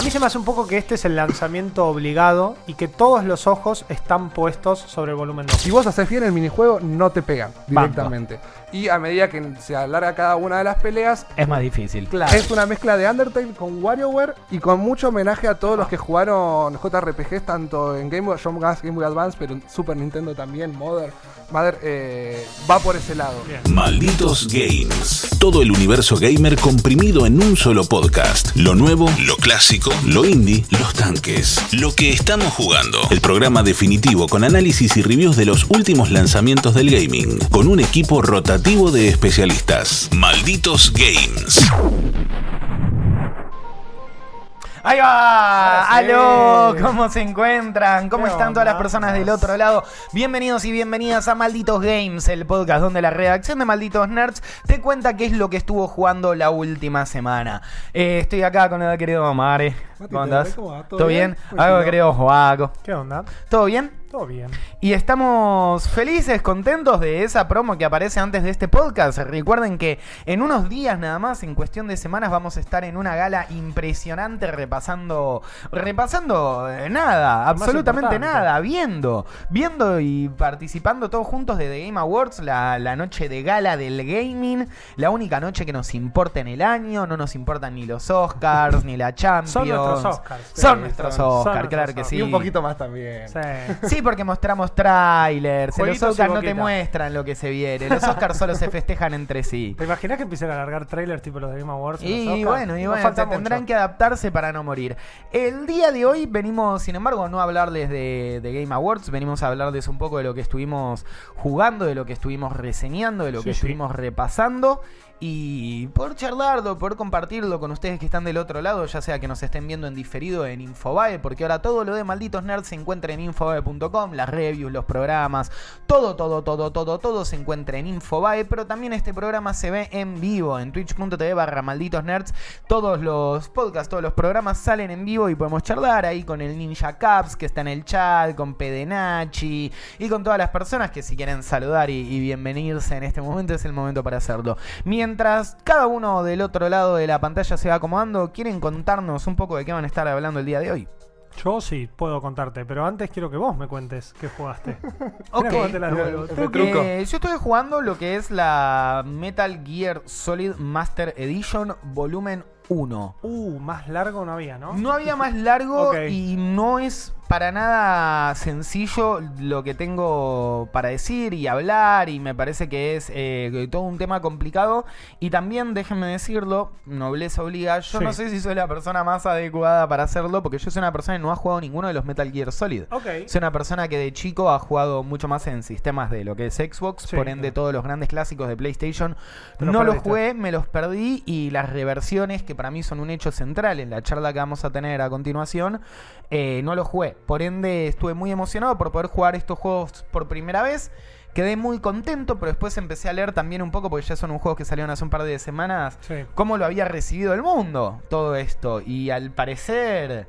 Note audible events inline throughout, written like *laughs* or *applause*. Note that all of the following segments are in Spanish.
A mí se me hace un poco que este es el lanzamiento obligado y que todos los ojos están puestos sobre el volumen 2. Si vos haces bien el minijuego, no te pegan Banco. directamente. Y a medida que se alarga cada una de las peleas, Es más difícil. es una mezcla de Undertale con WarioWare y con mucho homenaje a todos los que jugaron JRPGs, tanto en Game Boy, Game Boy Game Boy Advance, pero en Super Nintendo también, Mother. Mother eh, va por ese lado. Malditos Games. Todo el universo gamer comprimido en un solo podcast. Lo nuevo, lo clásico, lo indie, los tanques. Lo que estamos jugando. El programa definitivo con análisis y reviews de los últimos lanzamientos del gaming. Con un equipo rotativo de especialistas. Malditos Games. Ahí va, sí. aló, ¿cómo se encuentran? ¿Cómo ¿Qué están todas las personas del otro lado? Bienvenidos y bienvenidas a Malditos Games, el podcast donde la redacción de Malditos Nerds te cuenta qué es lo que estuvo jugando la última semana. Eh, estoy acá con el querido Mare. ¿Cómo ¿todo andás? bien? ¿Todo ¿Todo bien? bien? Muy Algo querido Joaco. ¿Qué onda? ¿Todo bien? Todo bien. Y estamos felices, contentos de esa promo que aparece antes de este podcast. Recuerden que en unos días nada más, en cuestión de semanas, vamos a estar en una gala impresionante repasando, repasando eh, nada, Lo absolutamente importante. nada, viendo, viendo y participando todos juntos de The Game Awards, la, la noche de gala del gaming, la única noche que nos importa en el año, no nos importan ni los Oscars, ni la Champions. Son nuestros Oscars. Son nuestros son- Oscars, son claro nuestros que Oscars. sí. Y un poquito más también. Sí. Sí, porque mostramos trailers. En los Jueguitos y Oscars no te boquita. muestran lo que se viene. Los Oscars solo se festejan entre sí. ¿Te imaginas que empiecen a largar trailers tipo los de Game Awards? en los Y Oscars? bueno, y bueno, falta tendrán que adaptarse para no morir. El día de hoy venimos, sin embargo, no a hablarles de, de Game Awards, venimos a hablarles un poco de lo que estuvimos jugando, de lo que estuvimos reseñando, de lo Sí, que sí. estuvimos repasando. Y por charlarlo, por compartirlo con ustedes que están del otro lado, ya sea que nos estén viendo en diferido en Infobae, porque ahora todo lo de Malditos Nerds se encuentra en infobae.com, las reviews, los programas, todo, todo, todo, todo, todo se encuentra en Infobae, pero también este programa se ve en vivo en twitch.tv barra Malditos Nerds. Todos los podcasts, todos los programas salen en vivo y podemos charlar ahí con el Ninja Caps que está en el chat, con Pedenachi y con todas las personas que si quieren saludar y, y bienvenirse en este momento es el momento para hacerlo. Mientras cada uno del otro lado de la pantalla se va acomodando, ¿quieren contarnos un poco de qué van a estar hablando el día de hoy? Yo sí puedo contarte, pero antes quiero que vos me cuentes qué jugaste. *laughs* Ok. Te la. Eh, yo estoy jugando lo que es la Metal Gear Solid Master Edition Volumen 1. Uh, más largo no había, ¿no? No había más largo y no es para nada sencillo lo que tengo para decir y hablar y me parece que es eh, todo un tema complicado y también déjenme decirlo, nobleza obliga, yo Sí. no sé si soy la persona más adecuada para hacerlo porque yo soy una persona que no ha jugado ninguno de los Metal Gear Solid. Ok. Soy una persona que de chico ha jugado mucho más en sistemas de lo que es Xbox, Sí, por ende claro. todos los grandes clásicos de PlayStation no los jugué, me los perdí y las reversiones que para mí son un hecho central en la charla que vamos a tener a continuación, eh, no los jugué. Por ende estuve muy emocionado por poder jugar estos juegos por primera vez. Quedé muy contento, pero después empecé a leer también un poco, porque ya son un juegos que salieron hace un par de semanas, Sí. cómo lo había recibido el mundo, todo esto. Y al parecer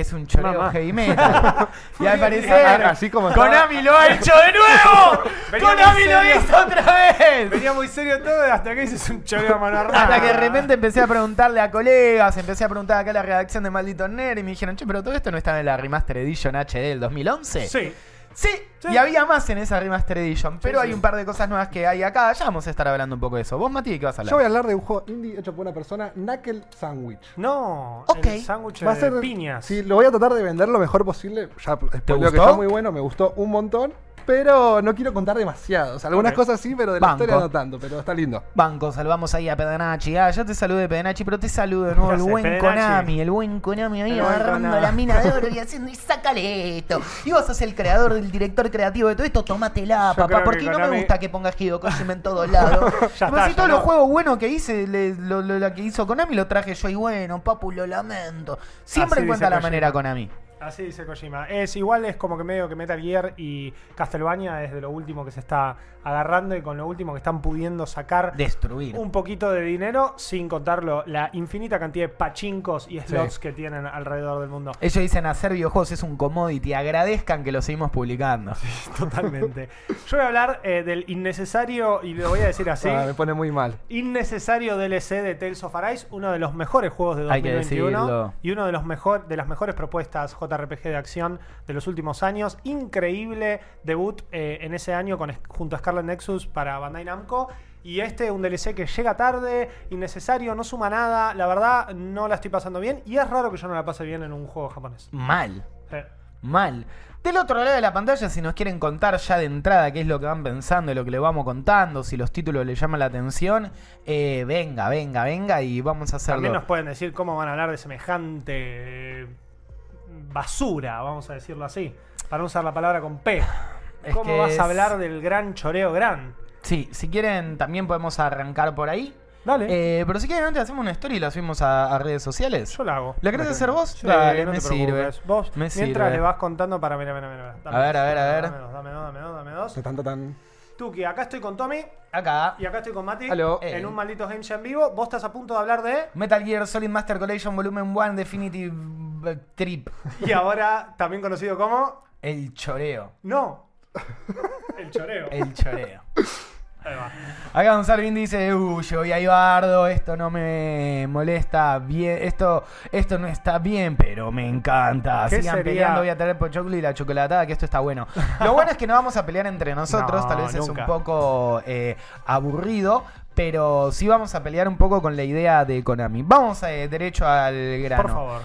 es un choreo Mamá. heavy *laughs* metal. y al parecer así como estaba- Konami lo ha hecho de nuevo. *laughs* Venía Konami lo hizo otra vez. Venía muy serio todo hasta que dices un choreo mano armada. Hasta que de repente empecé a preguntarle a colegas, empecé a preguntar acá a la redacción de Maldito Nerd y me dijeron, che, pero todo esto no estaba en la Remaster Edition HD del 2011. Sí. Sí, Sí. y había más en esa Remaster Edition, pero sí. hay un par de cosas nuevas que hay acá. Ya vamos a estar hablando un poco de eso. ¿Vos, Mati, de qué vas a hablar? Yo voy a hablar de un juego indie hecho por una persona, Knuckle Sandwich. No, Ok. el sándwich Va a de ser piñas. Sí, lo voy a tratar de vender lo mejor posible. Ya spoileo que está muy bueno, me gustó un montón. Pero no quiero contar demasiado. O sea, algunas cosas sí, pero de la Banco. historia no tanto. Pero está lindo. Banco, salvamos ahí a Pedenachi. Ah, ya te saludé, Pedenachi, pero te saludo de nuevo ¿Qué el buen? Konami. El buen Konami ahí El agarrando Konami. la mina de oro *laughs* y haciendo y sácale esto. Y vos sos el creador, el director creativo de todo esto, tómatela, Yo papá. Porque que no me gusta que pongas Hideo Kojima en todos lados. *laughs* Ya está, si todos no. los juegos buenos que hice, le- lo, que hizo Konami lo traje yo y bueno, papu, lo lamento. Siempre Así encuentra dice la Kojima. manera Konami. Así dice Kojima. Es igual, es como que medio que Metal Gear y Castlevania es de lo último que se está agarrando y con lo último que están pudiendo sacar Destruir. un poquito de dinero sin contarlo la infinita cantidad de pachincos y slots que tienen alrededor del mundo. Ellos dicen hacer videojuegos es un commodity. Agradezcan que lo seguimos publicando. Totalmente. Yo voy a hablar eh, del innecesario, y lo voy a decir así, Ah, me pone muy mal. innecesario DLC de Tales of Arise, uno de los mejores juegos de Hay que 2021 decirlo. y uno de los mejor, de las mejores propuestas JRPG de acción de los últimos años. Increíble debut eh, en ese año con, junto a Scarlet Nexus para Bandai Namco. Y este un DLC que llega tarde, innecesario, no suma nada. La verdad, no la estoy pasando bien. Y es raro que yo no la pase bien en un juego japonés. Mal. Mal. Del otro lado de la pantalla, si nos quieren contar ya de entrada qué es lo que van pensando y lo que le vamos contando, si los títulos les llaman la atención, eh, venga, venga, venga y vamos a hacerlo. También nos pueden decir cómo van a hablar de semejante eh, basura, vamos a decirlo así. Para no usar la palabra con P. Es ¿Cómo que vas es- a hablar del gran choreo gran? Sí, si quieren también podemos arrancar por ahí. Dale. Eh, pero si quieren antes hacemos una story y la subimos a, a redes sociales. Yo la hago. ¿La querés hacer vos? Sí, Dale, no me te sirve. Vos, Me mientras sirve. le vas contando para. Mira, mira, mira. Dame A ver, a ver, a ver. Dame dos, dame dos, dame dos, dame dos. No tanto tan. Tuki, acá estoy con Tommy Acá. y acá estoy con Mati. Aló. En un maldito Game Jam en vivo. Vos estás a punto de hablar de. Metal Gear Solid Master Collection Volumen 1 Definitive eh, Trip. Y ahora también conocido como. El choreo. No. El choreo. El choreo. Ahí va. Acá dice, uh, yo voy a Ibardo, esto no me molesta bien, esto, esto no está bien, pero me encanta. ¿Qué Sigan sería? peleando, voy a tener pochoclo y la chocolatada, que esto está bueno. Lo bueno es que no vamos a pelear entre *laughs* nosotros, No, tal vez es un poco eh, aburrido, pero sí vamos a pelear un poco con la idea de Konami. Vamos eh, derecho al grano. Por favor.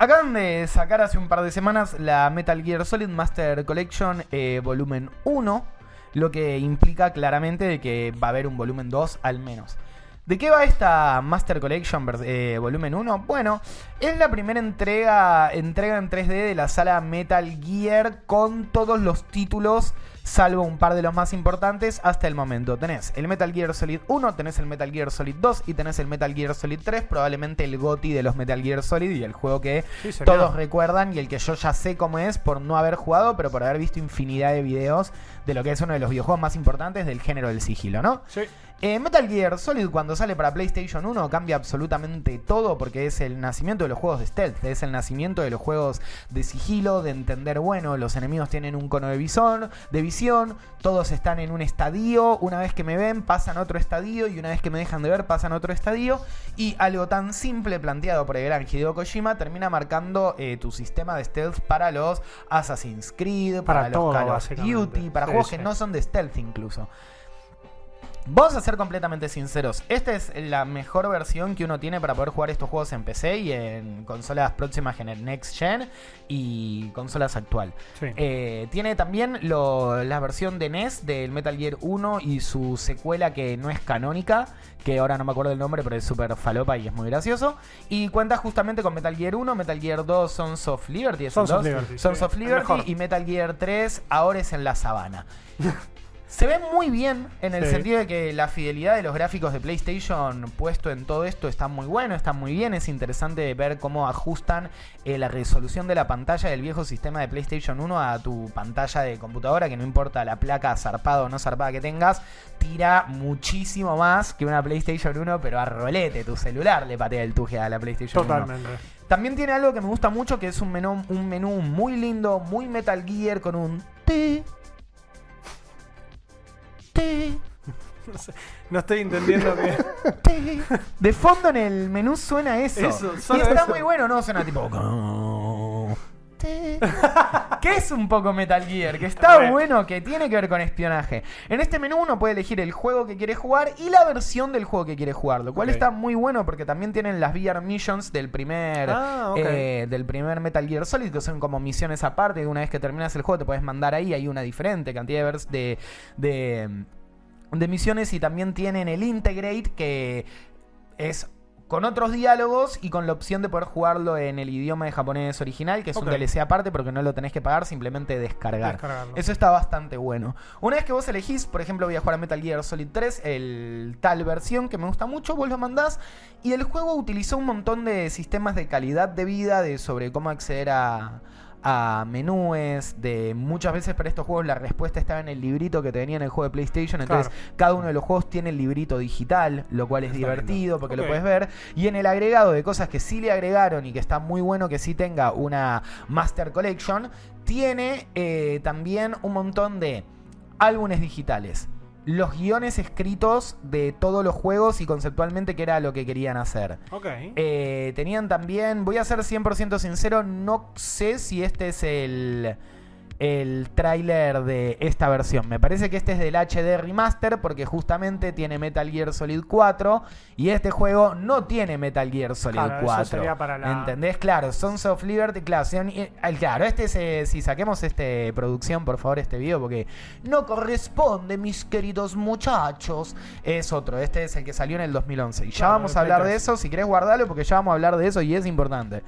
Acaban de sacar hace un par de semanas la Metal Gear Solid Master Collection eh, volumen 1, lo que implica claramente de que va a haber un volumen 2 al menos. ¿De qué va esta Master Collection eh, volumen 1? Bueno, es la primera entrega, entrega en 3D de la sala Metal Gear con todos los títulos, salvo un par de los más importantes hasta el momento. Tenés el Metal Gear Solid 1, tenés el Metal Gear Solid 2 y tenés el Metal Gear Solid 3, probablemente el GOTI de los Metal Gear Solid y el juego que Sí, todos recuerdan y el que yo ya sé cómo es por no haber jugado, pero por haber visto infinidad de videos de lo que es uno de los videojuegos más importantes del género del sigilo, ¿no? Sí. Eh, Metal Gear Solid cuando sale para PlayStation 1 cambia absolutamente todo porque es el nacimiento de los juegos de stealth, es el nacimiento de los juegos de sigilo, de entender, bueno, los enemigos tienen un cono de visión, de todos están en un estadio, una vez que me ven pasan a otro estadio y una vez que me dejan de ver pasan a otro estadio y algo tan simple planteado por el gran Hideo Kojima termina marcando eh, tu sistema de stealth para los Assassin's Creed, para, Para los todo, Call of. Duty, para Sí, juegos sí. que no son de stealth incluso. Vamos a ser completamente sinceros. Esta es la mejor versión que uno tiene para poder jugar estos juegos en PC y en consolas próximas Next Gen y consolas actual. Sí. Eh, tiene también lo- la versión de NES del Metal Gear 1 y su secuela que no es canónica, que ahora no me acuerdo el nombre, pero es súper falopa y es muy gracioso. Y cuenta justamente con Metal Gear 1, Metal Gear 2, Sons of Liberty, ¿es el Sons of 2? Liberty, Sons sí, of Liberty y Metal Gear 3, ahora es en la sabana. *laughs* Se ve muy bien en el Sí. sentido de que la fidelidad de los gráficos de PlayStation puesto en todo esto está muy bueno, está muy bien. Es interesante ver cómo ajustan eh, la resolución de la pantalla del viejo sistema de PlayStation 1 a tu pantalla de computadora, que no importa la placa zarpada o no zarpada que tengas, tira muchísimo más que una PlayStation 1, pero a rolete, tu celular le patea el tuje a la PlayStation 1. Totalmente. También tiene algo que me gusta mucho, que es un menú, un menú muy lindo, muy Metal Gear, con un *laughs* No, sé, no estoy entendiendo bien. ti. *laughs* De fondo en el menú suena eso. Eso, y está eso. muy bueno, ¿no? Suena tipo. *laughs* ti. que es un poco Metal Gear, que está bueno, que tiene que ver con espionaje. En este menú uno puede elegir el juego que quiere jugar y la versión del juego que quiere jugar, lo cual está muy bueno porque también tienen las VR Missions del primer, Ah, eh, del primer Metal Gear Solid, que son como misiones aparte, que una vez que terminas el juego te puedes mandar ahí, hay una diferente cantidad de, vers- de, de, de misiones y también tienen el Integrate, que es con otros diálogos y con la opción de poder jugarlo en el idioma de japonés original, que es Ok. un DLC aparte porque no lo tenés que pagar, simplemente descargar. Descargarlo. Eso está bastante bueno. Una vez que vos elegís, por ejemplo, voy a jugar a Metal Gear Solid 3, el tal versión que me gusta mucho, vos lo mandás y el juego utilizó un montón de sistemas de calidad de vida, de sobre cómo acceder a, a menúes, de muchas veces para estos juegos la respuesta estaba en el librito que tenía en el juego de PlayStation, entonces Claro. cada uno de los juegos tiene el librito digital, lo cual es Está divertido porque lo puedes ver. Y en el agregado de cosas que sí le agregaron y que está muy bueno que sí tenga una Master Collection, tiene eh, también un montón de álbumes digitales. Los guiones escritos de todos los juegos y conceptualmente que era lo que querían hacer. Ok. Eh, tenían también, voy a ser 100% sincero, no sé si este es el, el tráiler de esta versión. Me parece que este es del HD Remaster porque justamente tiene Metal Gear Solid 4 y este juego no tiene Metal Gear Solid Claro, eso 4. sería para la- ¿Entendés? Claro, Sons of Liberty, claro, claro, este es, eh, si saquemos este producción, por favor, este video porque no corresponde, mis queridos muchachos. Es otro, este es el que salió en el 2011 y ya Claro, vamos a hablar de 3. eso, si querés guardarlo porque ya vamos a hablar de eso y es importante.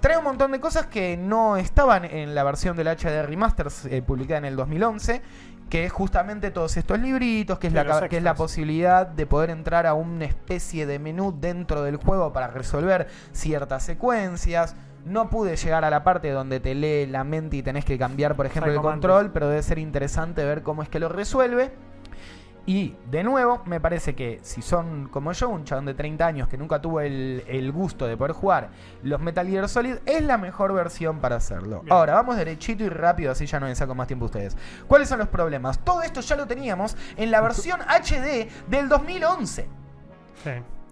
Trae un montón de cosas que no estaban en la versión del HD Remasters eh, publicada en el 2011, que es justamente todos estos libritos, que es, la, que es la posibilidad de poder entrar a una especie de menú dentro del juego para resolver ciertas secuencias. No pude llegar a la parte donde te lee la mente y tenés que cambiar, por ejemplo, el control, pero debe ser interesante ver cómo es que lo resuelve. Y de nuevo, me parece que si son como yo, un chabón de 30 años que nunca tuvo el, el gusto de poder jugar los Metal Gear Solid, es la mejor versión para hacerlo. Bien. Ahora, vamos derechito y rápido, así ya no me saco más tiempo a ustedes. ¿Cuáles son los problemas? Todo esto ya lo teníamos en la versión HD del 2011. Sí.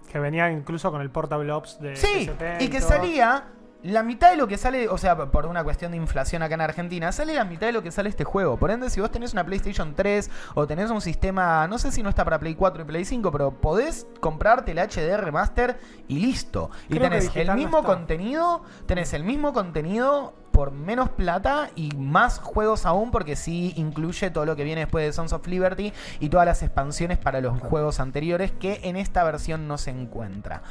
Que venía incluso con el Portable Ops de Sí, y que salía la mitad de lo que sale, o sea, por una cuestión de inflación acá en Argentina, sale la mitad de lo que sale este juego. Por ende, si vos tenés una PlayStation 3 o tenés un sistema, no sé si no está para Play 4 y Play 5, pero podés comprarte el HD Remaster y listo. Y Creo tenés el mismo está. contenido, tenés el mismo contenido por menos plata y más juegos aún porque sí incluye todo lo que viene después de Sons of Liberty y todas las expansiones para los juegos anteriores que en esta versión no se encuentra.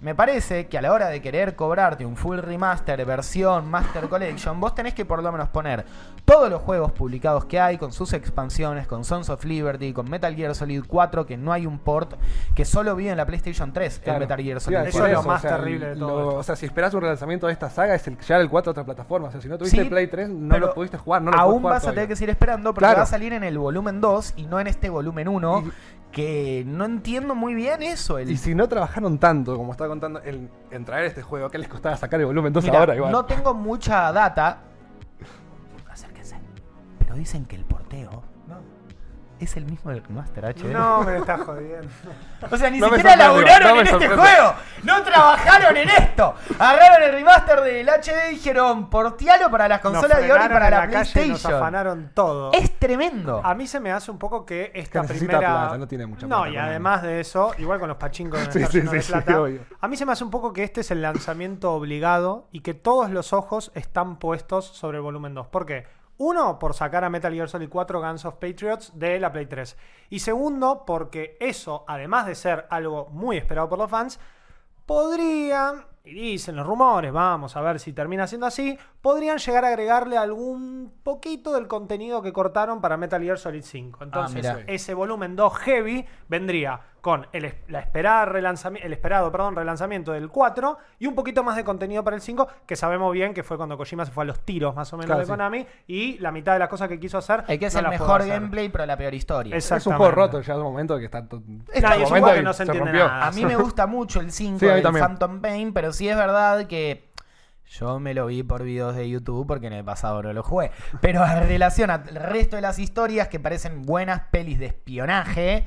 Me parece que a la hora de querer cobrarte un full remaster versión Master Collection, vos tenés que por lo menos poner todos los juegos publicados que hay con sus expansiones, con Sons of Liberty, con Metal Gear Solid 4, que no hay un port, que solo vive en la PlayStation 3, Claro. el Metal Gear Solid Eso por es lo 4. más terrible de todo lo-. O sea, si esperas un relanzamiento de esta saga, es el llegar el 4 a otra plataforma. O sea, si no tuviste Sí, el Play 3, no lo pudiste jugar. No lo Aún jugar vas a tener que seguir esperando porque Claro. va a salir en el volumen 2 y no en este volumen 1, Y- que no entiendo muy bien eso. El, Y si no trabajaron tanto, como estaba contando, en, en traer este juego, ¿qué les costaba sacar el volumen 2 Mira, ahora? Igual. no tengo mucha data. Acérquense. Pero dicen que el porteo es el mismo del Master HD. No me estás jodiendo. O sea, ni No me siquiera laburaron no en este juego. No trabajaron en esto. Agarraron el remaster del HD y dijeron, portealo para las consolas de ahora y para la, calle y nos PlayStation. afanaron todo. Es tremendo. A mí se me hace un poco que esta Que primera. plata, no tiene mucha No, y además de eso, igual con los pachincos de *laughs* Sí, sí, de sí, sí, plata, obvio. A mí se me hace un poco que este es el lanzamiento obligado y que todos los ojos están puestos sobre el volumen 2. ¿Por qué? Uno, por sacar a Metal Gear Solid 4 Guns of Patriots de la Play 3. Y segundo, porque eso, además de ser algo muy esperado por los fans, podrían, y dicen los rumores, vamos a ver si termina siendo así, podrían llegar a agregarle algún poquito del contenido que cortaron para Metal Gear Solid 5. Entonces, mira. ese volumen 2 heavy vendría con el, es- la esperada relanzami- el esperado perdón, relanzamiento del 4 y un poquito más de contenido para el 5, que sabemos bien que fue cuando Kojima se fue a los tiros más o menos Claro, de sí. Konami, y la mitad de las cosas que quiso hacer. El que es no el mejor hacer. gameplay, pero la peor historia. Es- Es un juego roto ya de un momento que está. to- Nah, y un es un juego que no se entiende rompió. nada. A mí me gusta mucho el 5 Sí, también. Phantom Pain, pero sí es verdad que yo me lo vi por videos de YouTube porque en el pasado no lo jugué. Pero en relación al resto de las historias que parecen buenas pelis de espionaje,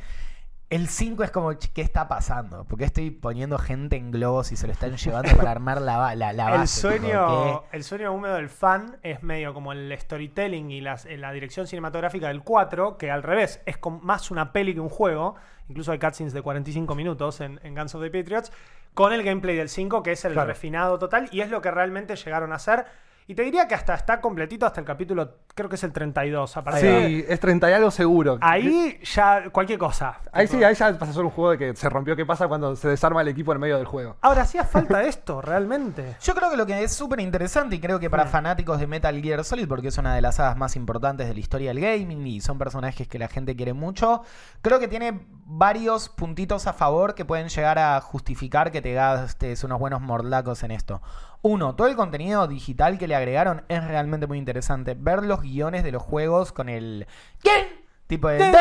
el 5 es como, "Ch, ¿qué está pasando? Porque estoy poniendo gente en globos y se lo están llevando para armar la, la, la base? El sueño, el sueño húmedo del fan es medio como el storytelling y las- la dirección cinematográfica del 4, que al revés, es com- más una peli que un juego. Incluso hay cutscenes de 45 minutos en, en Guns of the Patriots, con el gameplay del 5, que es el Claro. refinado total, y es lo que realmente llegaron a hacer. Y te diría que hasta está completito hasta el capítulo, creo que es el 32. A partir de- Sí, es 30 y algo seguro. Ahí ya cualquier cosa. Ahí Tipo, sí, ahí ya pasa a ser un juego de que se rompió. ¿Qué pasa cuando se desarma el equipo en medio del juego? Ahora, ¿hacía falta *laughs* esto realmente? Yo creo que lo que es súper interesante y creo que para Mm. fanáticos de Metal Gear Solid, porque es una de las sagas más importantes de la historia del gaming y son personajes que la gente quiere mucho, creo que tiene varios puntitos a favor que pueden llegar a justificar que te gastes unos buenos mordlacos en esto. Uno, todo el contenido digital que le agregaron es realmente muy interesante. Ver los guiones de los juegos con el... ¿Quién? Tipo de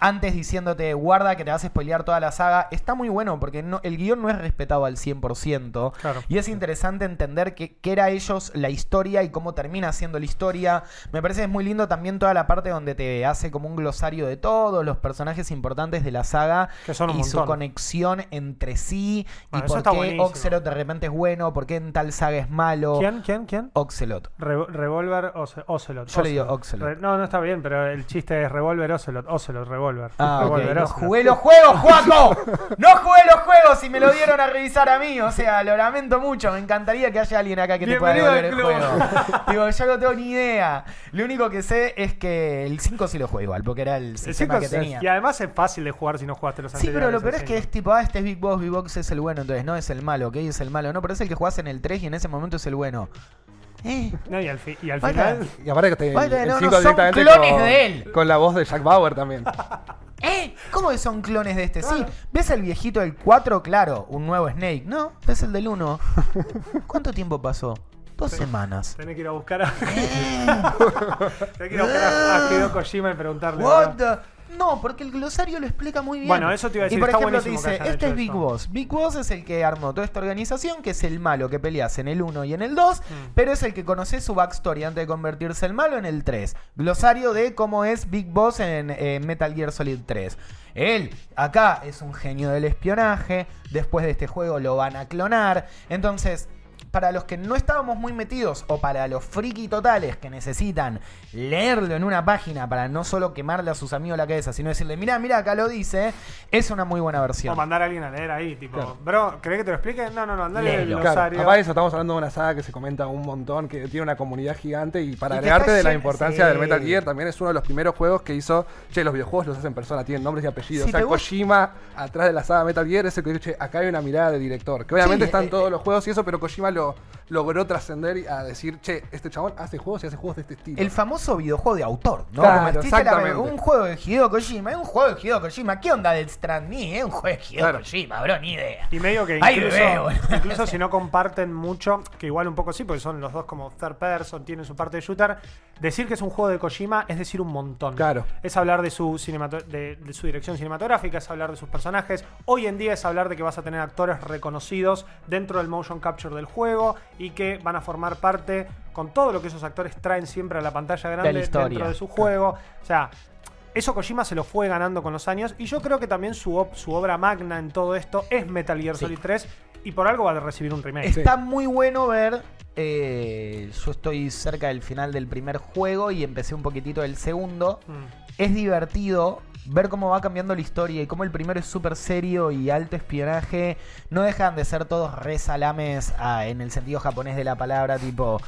antes diciéndote guarda que te vas a spoilear toda la saga. Está muy bueno porque no, el guion no es respetado al 100%. Claro. Y es interesante entender qué era ellos la historia y cómo termina siendo la historia. Me parece que es muy lindo también toda la parte donde te hace como un glosario de todos los personajes importantes de la saga Que son un y su conexión entre sí Bueno, y por qué buenísimo. Oxelot de repente es bueno, por qué en tal saga es malo. ¿Quién? ¿Quién? ¿Quién? Oxelot. Re- Revolver Oce- Ocelot. Yo le digo. Ocelot. Re- no, no está bien, pero el chiste es Revolver Ocelot. Ocelot, Revolver. Ah, ok. Revolver No Ocelot. jugué los juegos, *laughs* Juaco. No jugué los juegos y me lo dieron a revisar a mí. O sea, lo lamento mucho. Me encantaría que haya alguien acá que te pueda devolver el juego. *laughs* Digo, yo no tengo ni idea. Lo único que sé es que el 5 sí lo jugué igual, porque era el El sistema que tenía. Y además es fácil de jugar si no jugaste los Sí, anteriores. pero lo peor es que es tipo, ah, este es Big Boss, Big Boss es el bueno, entonces no es el malo, ok, es el malo. No, pero es el que jugás en el 3 y en ese momento es el bueno. Eh, No, y al, fi- y al Vaya. final. Y aparte que te, Vaya, el no, no 5 son directamente clones con, de él. con la voz de Jack Bauer también. *laughs* ¿Eh? ¿Cómo que son clones de este? Sí, ¿ves el viejito del 4? Claro, un nuevo Snake. No, es el del 1. *laughs* ¿Cuánto tiempo pasó? Dos semanas. Tenés que ir a buscar a. Eh, *laughs* Tenés que ir a buscar a, a Hideo Kojima y preguntarle. what ¿verdad? the- No, porque el glosario lo explica muy bien. Bueno, eso te iba a decir, Y por está ejemplo te dice, este es Big eso. Boss. Big Boss es el que armó toda esta organización, que es el malo que peleas en el 1 y en el 2, Mm. pero es el que conoce su backstory antes de convertirse en malo en el 3. Glosario de cómo es Big Boss en eh, Metal Gear Solid 3. Él, acá, es un genio del espionaje. Después de este juego lo van a clonar. Entonces, para los que no estábamos muy metidos o para los friki totales que necesitan leerlo en una página para no solo quemarle a sus amigos la cabeza, sino decirle, mira, mira, acá lo dice, es una muy buena O versión. mandar a alguien a leer ahí, tipo, Claro. bro, ¿querés que te lo explique? No, no, no, andale el. Claro, glosario. de eso estamos hablando de una saga que se comenta un montón, que tiene una comunidad gigante y para Y agregarte de la importancia sí. del Metal Gear también es uno de los primeros juegos que hizo, che, los videojuegos los hacen personas, tienen nombres y apellidos. Si o sea, Kojima atrás de la saga Metal Gear es el que dice, che, acá hay una mirada de director. Que obviamente Sí, están eh, todos los juegos y eso, pero Kojima lo logró trascender y a decir, che, este chabón hace juegos y hace juegos de este estilo. El famoso videojuego de autor, ¿no? Claro, Como existe la- exactamente. un juego de Hideo Kojima, es un juego de Hideo Kojima. ¿Qué onda del Stranding? Es un juego de Hideo Claro. Kojima, bro, ni idea. Y medio que incluso, incluso *laughs* si no comparten mucho, que igual un poco sí, porque son los dos como third person, tienen su parte de shooter, decir que es un juego de Kojima es decir un montón. Claro. Es hablar de su, de, de su dirección cinematográfica, es hablar de sus personajes. Hoy en día es hablar de que vas a tener actores reconocidos dentro del motion capture del juego y que van a formar parte con todo lo que esos actores traen siempre a la pantalla grande historia. dentro de su juego. O sea, eso Kojima se lo fue ganando con los años. Y yo creo que también su, ob- su obra magna en todo esto es Metal Gear Sí. Solid 3. Y por algo va a recibir un remake. Sí. Está muy bueno ver. eh, yo estoy cerca del final del primer juego y empecé un poquitito del segundo. Mm. Es divertido ver cómo va cambiando la historia y cómo el primero es súper serio y alto espionaje. No dejan de ser todos re salames ah, en el sentido japonés de la palabra, tipo: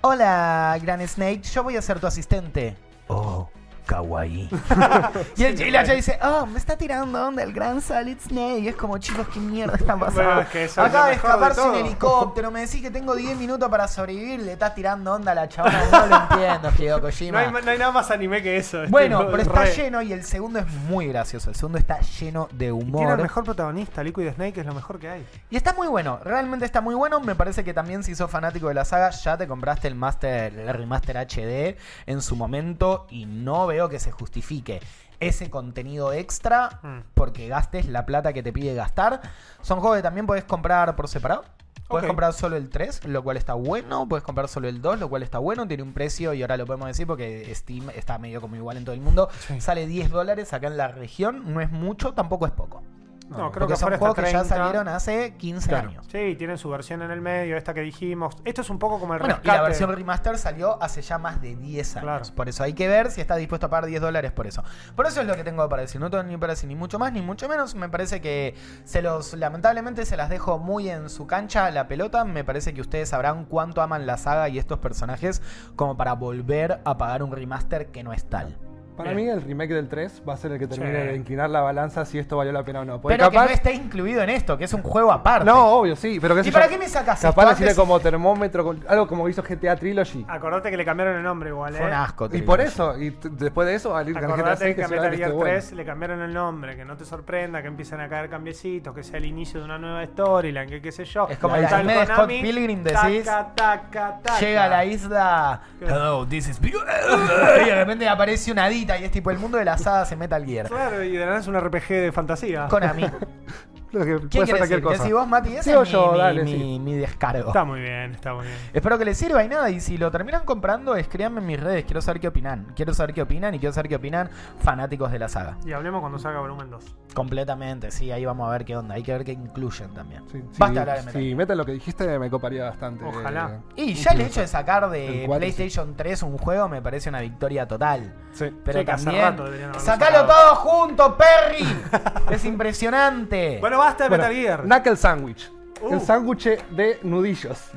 Hola, Gran Snake, yo voy a ser tu asistente. Oh, kawaii. *laughs* y el Chilacha dice: Oh, me está tirando onda el Gran Solid Snake. Y es como, chicos, ¿qué mierda está pasando? Bueno, es que eso es Acaba lo de mejor de escaparse un todo. helicóptero. Me decís que tengo 10 minutos para sobrevivir. Le estás tirando onda a la chabona. *laughs* No lo entiendo, Hideo No Kojima. hay, no hay nada más anime que eso. es Bueno, pero está re. lleno y el segundo es muy gracioso. El segundo está lleno de Y Tiene el humor. mejor protagonista, Liquid Snake, es lo mejor que hay. Y está muy bueno, realmente está muy bueno. Me parece que también si sos fanático de la saga, ya te compraste el Master, el remaster HD en su momento y no veo que se justifique ese contenido extra Mm. porque gastes la plata que te pide gastar. Son juegos que también podés comprar por separado. Puedes comprar solo el 3, lo cual está bueno. Puedes comprar solo el 2, lo cual está bueno. Tiene un precio, y ahora lo podemos decir porque Steam está medio como igual en todo el mundo. Sí. Sale 10 dólares acá en la región. No es mucho, tampoco es poco. No, creo Porque que son juegos que ya 30. salieron hace 15 Claro. años. Sí, tienen su versión en el medio, esta que dijimos. Esto es un poco como el Bueno, y rescate. la versión remaster salió hace ya más de 10 años. Claro. Por eso hay que ver si está dispuesto a pagar 10 dólares por eso. Por eso es lo que tengo para decir. No tengo ni para decir ni mucho más ni mucho menos. Me parece que se los, lamentablemente, se las dejo muy en su cancha la pelota. Me parece que ustedes sabrán cuánto aman la saga y estos personajes como para volver a pagar un remaster que no es tal. Para Bien. mí el remake del 3 va a ser el que termine Sí. de inclinar la balanza si esto valió la pena o no. Porque Pero que no esté incluido en esto, que es un juego aparte. No, obvio, sí, pero que ¿Y para qué me sacas esto Capaz le sirve antes? como termómetro, algo como hizo GTA Trilogy. Acordate que le cambiaron el nombre igual, ¿eh? Fue un asco. Y Trilogy. por eso, y después de eso, al ir con GTA Acordate 6 que a será Metal que Gear esté 3 bueno. le cambiaron el nombre, que no te sorprenda, que empiecen a caer cambiecitos, que sea el inicio de una nueva storyline, que qué sé yo. Es como Y el tal anime de Scott Konami, Pilgrim, decís, taca, taca, taca. Llega a la isla. ¿Qué? Hello, this is *laughs* Y de repente aparece una y es tipo el mundo de las hadas en Metal Gear. Claro, y de la nada es un RPG de fantasía. Konami. *laughs* *laughs* ¿Quién puede ser quiere cualquier cosa. si vos, Mati, ese es mi, yo, mi- dale, mi- sí. mi descargo. Está muy bien, está muy bien. Espero que les sirva y nada. Y si lo terminan comprando, escríbanme en mis redes. Quiero saber qué opinan. Quiero saber qué opinan y quiero saber qué opinan fanáticos de la saga. Y hablemos cuando salga volumen 2. Completamente, sí. Ahí vamos a ver qué onda. Hay que ver qué incluyen también. Sí, Basta hablar de Metal sí. Metal lo que dijiste me coparía bastante. Ojalá. Y ya el hecho de sacar de cual- PlayStation 3 un juego me parece una victoria total. Sí. Pero también. rato ¡Sacalo todo junto, Perry! *laughs* es impresionante. Bueno, basta de Bueno, Metal Gear. Knuckle Sandwich. Uh. El sándwich de nudillos.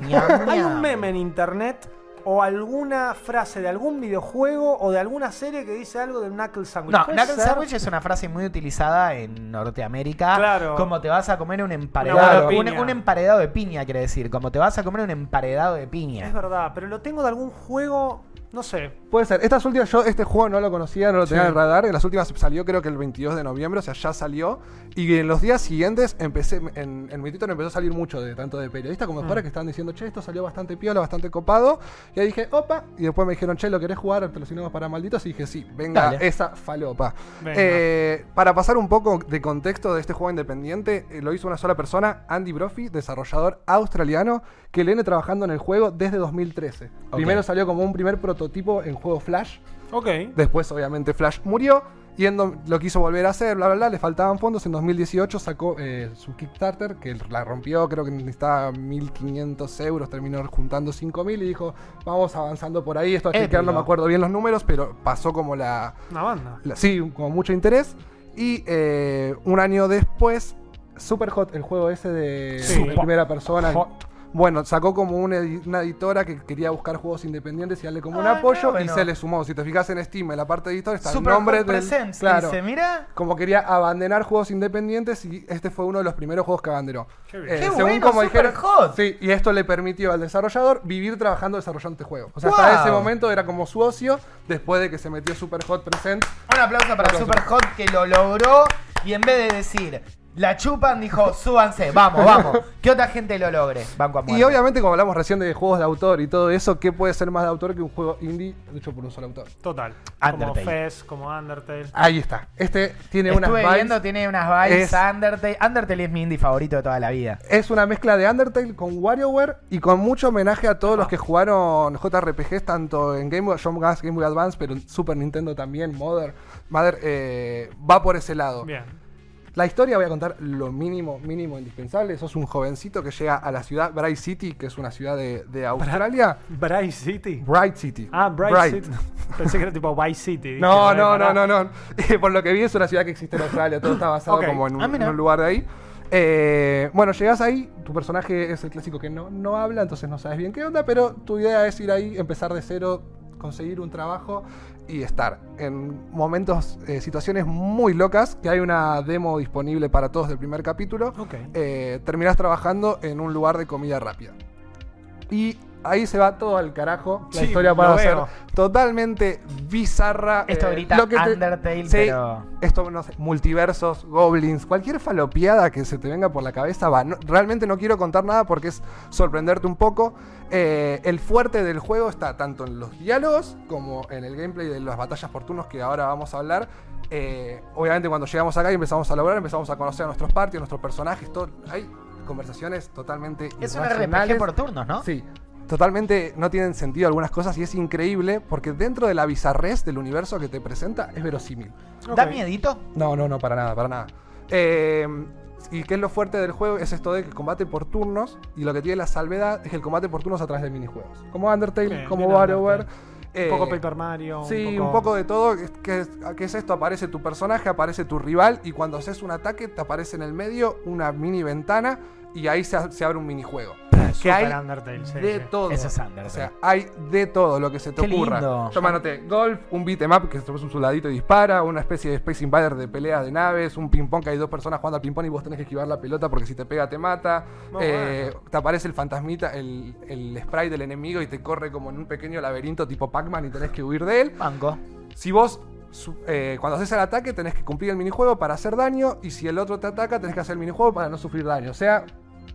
¿Hay un meme en internet o alguna frase de algún videojuego o de alguna serie que dice algo del Knuckle Sandwich? No, ¿Puede Knuckle ser? Sandwich es una frase muy utilizada en Norteamérica. Claro. Como te vas a comer un emparedado. un, emparedado de piña, quiere decir. Como te vas a comer un emparedado de Es piña. verdad, pero lo tengo de algún juego, no sé. Puede ser. Estas últimas, yo este juego no lo conocía, no lo tenía Sí. en el radar. En las últimas salió creo que el 22 de noviembre, o sea, ya salió. Y en los días siguientes empecé, en, en mi Twitter empezó a salir mucho de tanto de periodistas como de Mm. fuera que estaban diciendo, che, esto salió bastante piola, bastante copado. Y ahí dije, opa. Y después me dijeron, che, ¿lo querés jugar? Te lo para malditos. Y dije, sí, venga, Dale. esa falopa. Venga. Eh, para pasar un poco de contexto de este juego independiente, eh, lo hizo una sola persona, Andy Brophy, desarrollador australiano, que viene trabajando en el juego desde 2013. Ok. Primero salió como un primer prototipo en juego Flash. Ok. Después, obviamente, Flash murió. Y en lo quiso volver a hacer, bla, bla, bla. Le faltaban fondos. En 2018 sacó eh, su Kickstarter, que la rompió. Creo que necesitaba 1.500 euros. Terminó juntando 5.000 y dijo, vamos avanzando por ahí. Esto a chequear, no me acuerdo bien los números, pero pasó como la, Una banda. la- sí, con mucho interés. Y eh, un año después, Superhot, el juego ese de, Sí. de primera persona. Hot. Bueno, sacó como una, edi- una editora que quería buscar juegos independientes y darle como un Ah, apoyo no, y se le sumó. Si te fijas en Steam, en la parte de editor está Super el nombre Hot del. Presents. Claro. Dice, mira. Como quería abandonar juegos independientes y este fue uno de los primeros juegos que abanderó. Qué bien. Qué bueno, Superhot. Sí, y esto le permitió al desarrollador vivir trabajando desarrollando este juego. O sea, Wow. hasta ese momento era como su ocio, después de que se metió Superhot Present. Un aplauso para Aplauso. Superhot que lo logró y en vez de decir la chupan, dijo súbanse, vamos, vamos. Que otra gente lo logre. Banco a Y obviamente, como hablamos recién de juegos de autor y todo eso, ¿qué puede ser más de autor que un juego indie hecho por un solo autor? Total. Como. Fez, como Undertale. Ahí está. Este tiene unas Estuve vibes. viendo, tiene unas vibes. Es- Undertale. Undertale es mi indie favorito de toda la vida. Es una mezcla de Undertale con WarioWare y con mucho homenaje a todos los que jugaron JRPGs, tanto en Game Boy, Boy, Game Boy Advance, pero en Super Nintendo también, Mother. Mother eh, va por ese lado. Bien. La historia voy a contar lo mínimo, mínimo indispensable. Sos un jovencito que llega a la ciudad Bright City, que es una ciudad de, de Australia. Bright City. Bright City. Ah, Bright, Bright. City. Pensé que era tipo Vice City. dije, No, no, no, no, no. Eh, Por lo que vi es una ciudad que existe en Australia, todo está basado como en un, Ah, en un lugar de ahí. Eh, bueno, llegas ahí, tu personaje es el clásico que no, no habla, entonces no sabes bien qué onda, pero tu idea es ir ahí, empezar de cero, conseguir un trabajo y estar en momentos, eh, situaciones muy locas, que hay una demo disponible para todos del primer capítulo. Ok. Eh, terminás trabajando en un lugar de comida rápida. Y ahí se va todo al carajo. La Sí, historia lo va a ser totalmente bizarra. Esto eh, grita lo que te- Undertale, Sí, pero. Esto, no sé, multiversos, goblins, cualquier falopiada que se te venga por la cabeza va. No- realmente no quiero contar nada porque es sorprenderte un poco. Eh, el fuerte del juego está tanto en los diálogos como en el gameplay de las batallas por turnos que ahora vamos a hablar. Eh, obviamente cuando llegamos acá y empezamos a lograr, empezamos a conocer a nuestros parties, a nuestros personajes, todo. Hay conversaciones totalmente Es un. RPG por turnos, ¿no? Sí. Totalmente no tienen sentido algunas cosas y es increíble porque dentro de la bizarrez del universo que te presenta es verosímil. ¿Da miedito? No, no, no, para nada, para nada. Eh, y qué es lo fuerte del juego es esto de que combate por turnos y lo que tiene la salvedad es que el combate por turnos a través de minijuegos. Como Undertale, como WarioWare. Un poco eh, Paper Mario. Sí, un poco de todo. ¿Qué es, qué es esto? Aparece tu personaje, aparece tu rival y cuando haces un ataque te aparece en el medio una mini ventana y ahí se, se abre un minijuego. Que hay Undertale, sí, de sí. todo. Eso es Undertale. O sea, hay de todo lo que se te Qué ocurra. lindo. Yo me anoté golf, un beat 'em up que se un soldadito y dispara, una especie de Space Invader de pelea de naves, un ping pong que hay dos personas jugando al ping pong y vos tenés que esquivar la pelota porque si te pega te mata. Eh, bueno. Te aparece el fantasmita, el, el spray del enemigo y te corre como en un pequeño laberinto tipo Pac-Man y tenés que huir de él. Banco. Si vos, eh, cuando haces el ataque, tenés que cumplir el minijuego para hacer daño. Y si el otro te ataca, tenés que hacer el minijuego para no sufrir daño. O sea,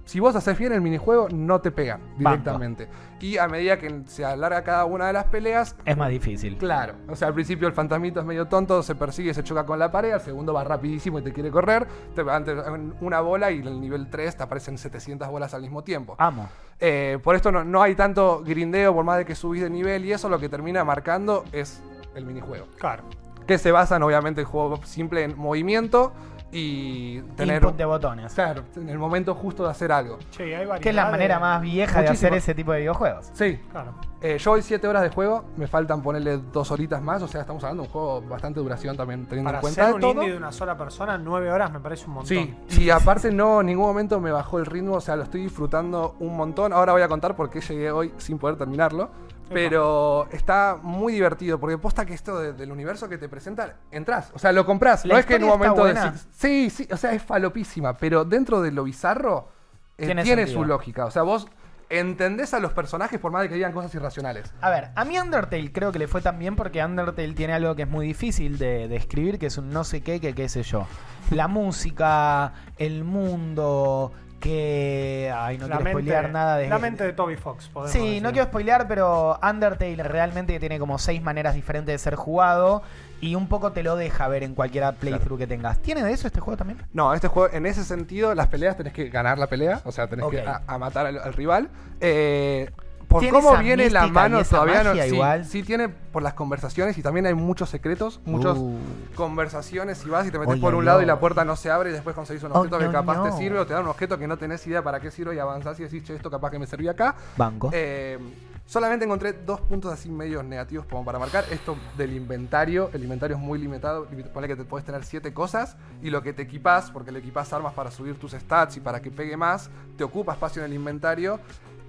si vos haces bien el minijuego, no te pegan directamente. Y a medida que se alarga cada una de las peleas, Es más difícil. Claro, o sea, al principio el fantasmito es medio tonto, se persigue, se choca con la pared, al segundo va rapidísimo y te quiere correr, te antes una bola y en el nivel 3 te aparecen 700 bolas al mismo tiempo. Amo. Eh, por esto no, no hay tanto grindeo, por más de que subís de nivel y eso lo que termina marcando es el minijuego. Claro. Que se basan obviamente el juego simple en movimiento y tener... Input de botones. Claro, en el momento justo de hacer algo. Che, hay Que es la de- manera más vieja de hacer ese tipo de videojuegos. Sí, Claro. Eh, yo hoy 7 horas de juego, me faltan ponerle dos horitas más, o sea, estamos hablando de un juego bastante duración también teniendo Para en cuenta de un todo. indie de una sola persona, nueve horas me parece un montón. Sí, y aparte no, en ningún momento me bajó el ritmo, o sea, lo estoy disfrutando un montón. Ahora voy a contar por qué llegué hoy sin poder terminarlo. Pero está muy divertido, porque posta que esto de- del universo que te presenta, entras, o sea, lo compras. La No es que en un momento decís, sí, sí, o sea, es falopísima, pero dentro de lo bizarro eh, Tiene su lógica. O sea, vos entendés a los personajes por más de que digan cosas irracionales. A ver, a mí Undertale creo que le fue tan bien porque Undertale tiene algo que es muy difícil de, de escribir, que es un no sé qué, que qué sé yo. La música, el mundo, que... Ay, no la, quiero mente, spoilear nada de... la mente de Toby Fox, podemos Sí, decir. no quiero spoilear, pero Undertale realmente tiene como seis maneras diferentes de ser jugado y un poco te lo deja ver en cualquier playthrough que tengas. ¿Tiene de eso este juego también? No, este juego, en ese sentido, las peleas tenés que ganar la pelea, o sea, tenés que a, a matar al, al rival. Eh, por ¿Tiene cómo viene la mano todavía no. Sí, igual? sí tiene por las conversaciones y también hay muchos secretos, muchas Uh. conversaciones y vas y te metes por un lado y la puerta no se abre y después conseguís un Oh, objeto que no, capaz te sirve o te dan un objeto que no tenés idea para qué sirve y avanzás y decís, che, esto capaz que me servía acá. Banco. Eh, solamente encontré dos puntos así medios negativos como para marcar. Esto del inventario. El inventario es muy limitado. Limit- Ponle que te puedes tener siete cosas y lo que te equipás, porque le equipás armas para subir tus stats y para que pegue más, te ocupa espacio en el inventario.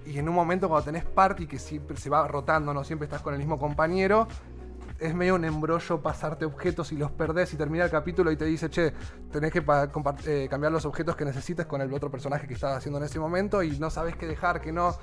Y en un momento cuando tenés party que siempre se va rotando, no siempre estás con el mismo compañero, es medio un embrollo pasarte objetos y los perdés y termina el capítulo y te dice, che, tenés que eh, cambiar los objetos que necesites con el otro personaje que estás haciendo en ese momento y no sabes qué dejar, que no.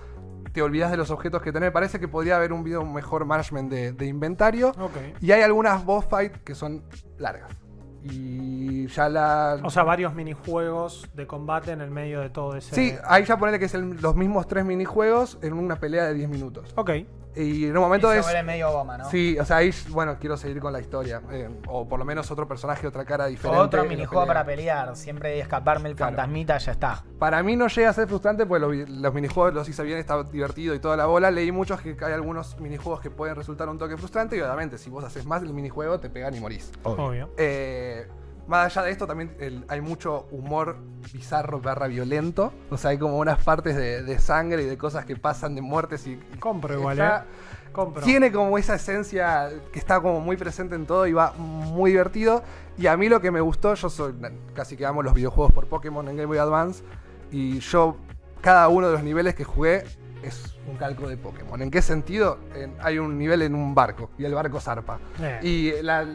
Te olvidas de los objetos que tenés. Parece que podría haber un video mejor management de, de inventario. Y hay algunas boss fight que son largas. Y ya la. O sea, varios minijuegos de combate en el medio de todo ese. sí, ahí ya ponele que es el- los mismos tres minijuegos en una pelea de 10 minutos. Ok. Y en un momento Y se es. vuelve medio goma, ¿no? Sí, o sea, ahí, bueno, quiero seguir con la historia. eh, o por lo menos otro personaje, otra cara diferente. Otro minijuego para pelear. Siempre escaparme el Claro. fantasmita, ya está. Para mí no llega a ser frustrante porque los, minijuegos los hice bien, está divertido y toda la bola. Leí muchos que hay algunos minijuegos que pueden resultar un toque frustrante y obviamente si vos haces más del minijuego te pegan y morís. Obvio. Eh, más allá de esto también el- hay mucho humor bizarro barra violento. O sea, hay como unas partes de, de sangre y de cosas que pasan, de muertes y... Compro igual, está- eh. Compro. Tiene como esa esencia que está como muy presente en todo y va muy divertido. Y a mí lo que me gustó, yo soy casi que amo los videojuegos por Pokémon en Game Boy Advance. Y yo, cada uno de los niveles que jugué es un calco de Pokémon. ¿En qué sentido? En- hay un nivel en un barco y el barco zarpa. Eh. Y la-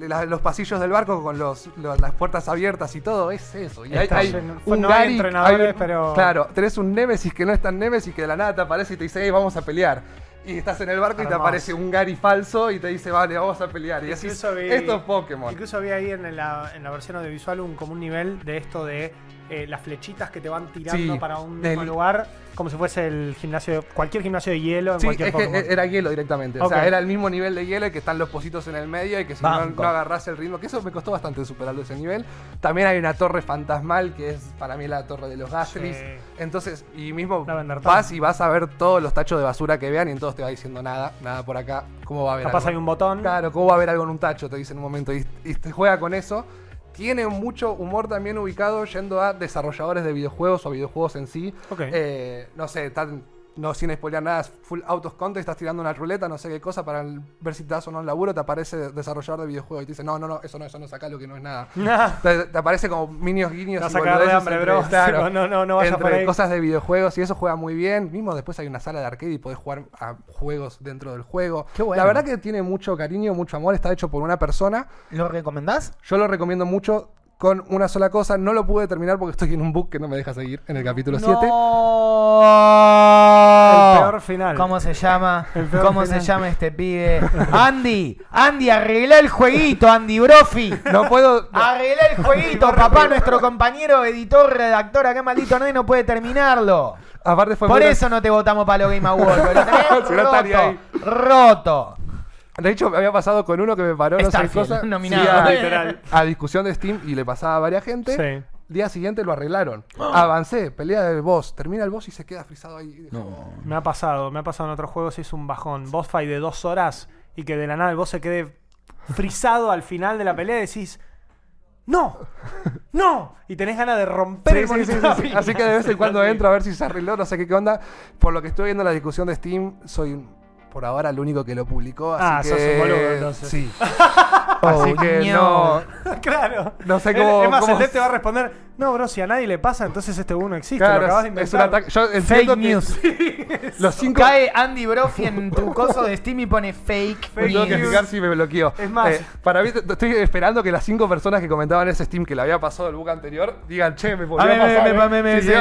la- los pasillos del barco con los, los- las puertas abiertas y todo, es eso. Y hay, hay lleno- un no hay entrenadores, hay pero- Claro, tenés un Nemesis que no es tan Nemesis que de la nada te aparece y te dice, hey, vamos a pelear. Y estás en el barco y te aparece un Gary falso y te dice, vale, vamos a pelear. Y vi- esto es Pokémon. Incluso había ahí en la, en la versión audiovisual un, como un nivel de esto de eh, las flechitas que te van tirando Sí, para un del- lugar, como si fuese el gimnasio, cualquier gimnasio de hielo en Sí, cualquier es que Pokémon. era hielo directamente. O sea, era el mismo nivel de hielo y que están los pocitos en el medio y que si no, no agarrás el ritmo, que eso me costó bastante superarlo ese nivel. También hay una torre fantasmal que es para mí la torre de los Gastris. Sí. Entonces, y mismo vas y vas a ver todos los tachos de basura que vean y entonces te va diciendo nada, nada por acá. ¿Cómo va a haber Capaz algo? hay un botón. Claro, ¿cómo va a haber algo en un tacho? Te dice en un momento. Y, y te juega con eso. Tiene mucho humor también ubicado yendo a desarrolladores de videojuegos o videojuegos en sí. Eh, no sé, tan- no sin spoilear nada, es full autos contest, estás tirando una ruleta, no sé qué cosa, para ver si te das o no un laburo, te aparece desarrollador de videojuegos y te dice, no, no, no, eso no, eso no, saca lo que no es nada. *laughs* Te, te aparece como minios guiños. Vas y de hambre, entre- bro. Claro, No, no, no vayas entre por ahí. cosas de videojuegos y eso juega muy bien. Mismo después hay una sala de arcade y podés jugar a juegos dentro del juego. Qué bueno. La verdad que tiene mucho cariño, mucho amor, está hecho por una persona. ¿Lo recomendás? Yo lo recomiendo mucho con una sola cosa. No lo pude terminar porque estoy en un bug que no me deja seguir en el capítulo 7. No. El peor final. ¿Cómo se llama? *laughs* ¿Cómo final. se llama este pibe? *laughs* Andy, Andy, arregla el jueguito, Andy Brofi. No puedo. Arregla el jueguito, *laughs* papá, nuestro compañero, editor, redactor, acá maldito no, y no puede terminarlo. Aparte fue Por muy- eso no te votamos para los Game Awards. lo tenés roto, roto. De hecho, me había pasado con uno que me paró, no sé qué Starfield, cosa. nominado. sí, a, *laughs* Literal. a discusión de Steam y le pasaba a varias gente. Sí. Día siguiente lo arreglaron. Avancé, pelea del boss. Termina el boss y se queda frisado ahí. Me ha pasado, me ha pasado en otros juegos y es un bajón. Boss fight de dos horas y que de la nada el boss se quede frisado al final de la pelea y decís. ¡No! ¡No! Y tenés ganas de romper Sí, el sí. Así que de vez en cuando *laughs* entro a ver si se arregló, no sé qué, qué onda. Por lo que estoy viendo la discusión de Steam, soy un- por ahora el único que lo publicó. Así Ah, que... sos un boludo, entonces. Sí. *laughs* así Oh, que no. *laughs* claro. No sé Es- cómo- Es más, cómo- el te va a responder: No, bro, si a nadie le pasa, entonces este uno existe. lo Claro, acabas de es, un ataque. Yo Fake que news. *laughs* Los cinco. Cae Andy Brofi en tu coso de Steam y pone fake, Fake Me tengo que news. fijar si me bloqueó. Es más- Eh, para mí, estoy esperando que las cinco personas que comentaban ese Steam que le había pasado el bug anterior digan, che, me volvió A a, mí me- pasar. me- eh". me- me- Sí,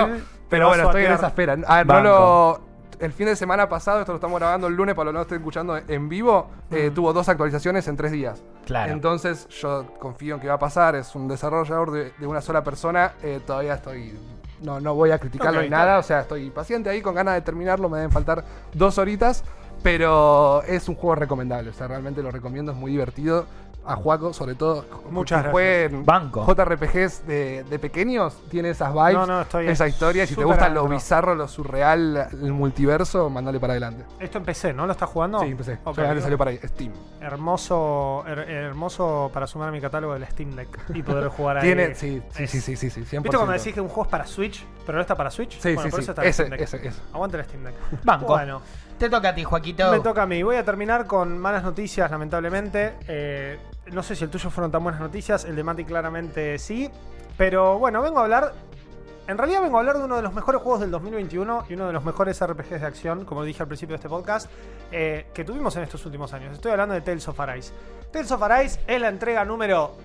Pero bueno, estoy en esa espera. A ver, no lo. El fin de semana pasado, esto lo estamos grabando el lunes para los que no estén escuchando en vivo, eh, tuvo dos actualizaciones en tres días. Claro. Entonces yo confío en que va a pasar, es un desarrollador de, de una sola persona, eh, todavía estoy... No, no voy a criticarlo ni nada, o sea, estoy paciente ahí, con ganas de terminarlo, me deben faltar dos horitas, pero es un juego recomendable, o sea, realmente lo recomiendo, es muy divertido. A Juaco, sobre todo, Muchas porque jueguen Banco. JRPGs de, de pequeños, tiene esas vibes, No, no, estoy esa historia. Si te gusta lo bizarro, lo surreal, el multiverso, mandale para adelante. Esto empecé, ¿no? ¿Lo estás jugando? Sí, empecé. Ok. Solamente salió para ahí, Steam. Hermoso, her- hermoso para sumar a mi catálogo del Steam Deck y poder jugar *laughs* ahí. Tiene, sí, sí, sí, sí, sí, sí, 100%. ¿Viste cuando decís que un juego es para Switch, pero no está para Switch? Sí, bueno, sí, por sí. eso está el Ese, Steam Deck. ese, ese. Aguante el Steam Deck. Banco. Bueno, Te toca a ti, Joaquito. me toca a mí. Voy a terminar con malas noticias, lamentablemente. Eh, no sé si el tuyo fueron tan buenas noticias, el de Mati claramente sí. Pero bueno, vengo a hablar. En realidad vengo a hablar de uno de los mejores juegos del 2021 y uno de los mejores RPGs de acción, como dije al principio de este podcast, eh, que tuvimos en estos últimos años. Estoy hablando de Tales of Arise. Tales of Arise es la entrega número...